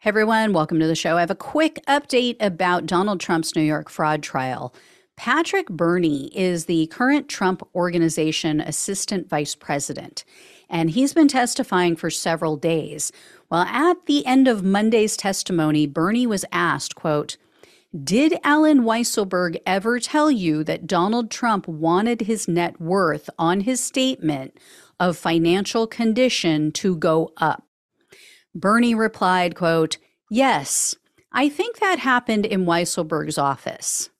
Hey everyone, welcome to the show. I have a quick update about Donald Trump's New York fraud trial. Patrick Birney is the current Trump Organization Assistant Vice President, and he's been testifying for several days. Well, at the end of Monday's testimony, Birney was asked, quote, did Allen Weisselberg ever tell you that Donald Trump wanted his net worth on his statement of financial condition to go up? Birney replied, quote, Yes, I think that happened in Weisselberg's office.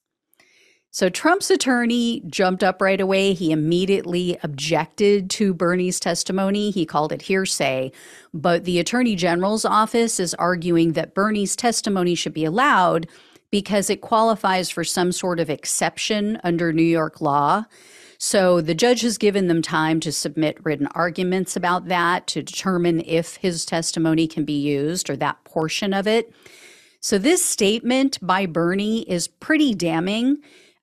So Trump's attorney jumped up right away. He immediately objected to Birney's testimony. He called it hearsay. But the attorney general's office is arguing that Birney's testimony should be allowed because it qualifies for some sort of exception under New York law. So the judge has given them time to submit written arguments about that to determine if his testimony can be used or that portion of it. So this statement by Birney is pretty damning.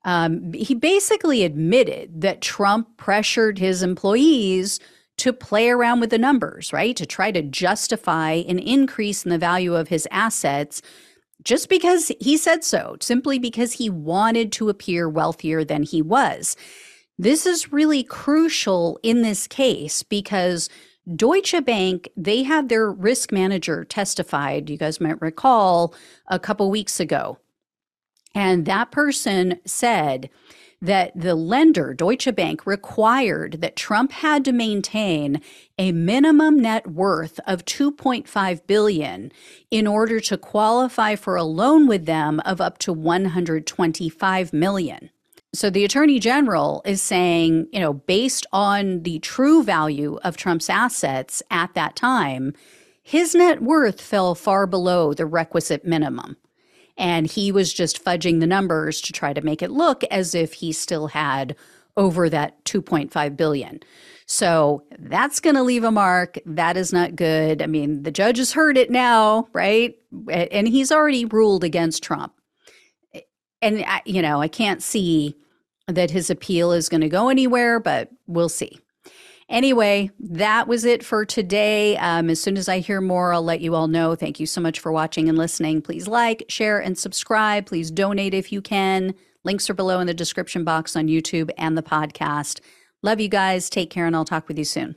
Um, he basically admitted that Trump pressured his employees to play around with the numbers, right? To try to justify an increase in the value of his assets just because he said so, simply because he wanted to appear wealthier than he was. This is really crucial in this case because Deutsche Bank, they had their risk manager testified, you guys might recall, a couple weeks ago. And that person said that the lender, Deutsche Bank, required that Trump had to maintain a minimum net worth of 2.5 billion in order to qualify for a loan with them of up to 125 million. So the attorney general is saying, you know, based on the true value of Trump's assets at that time, his net worth fell far below the requisite minimum. And he was just fudging the numbers to try to make it look as if he still had over that 2.5 billion. So that's going to leave a mark. That is not good. I mean, the judge has heard it now, right? And he's already ruled against Trump. And, you know, I can't see that his appeal is going to go anywhere, but we'll see. Anyway, that was it for today. Um, as soon as I hear more, I'll let you all know. Thank you so much for watching and listening. Please like, share, and subscribe. Please donate if you can. Links are below in the description box on YouTube and the podcast. Love you guys. Take care, and I'll talk with you soon.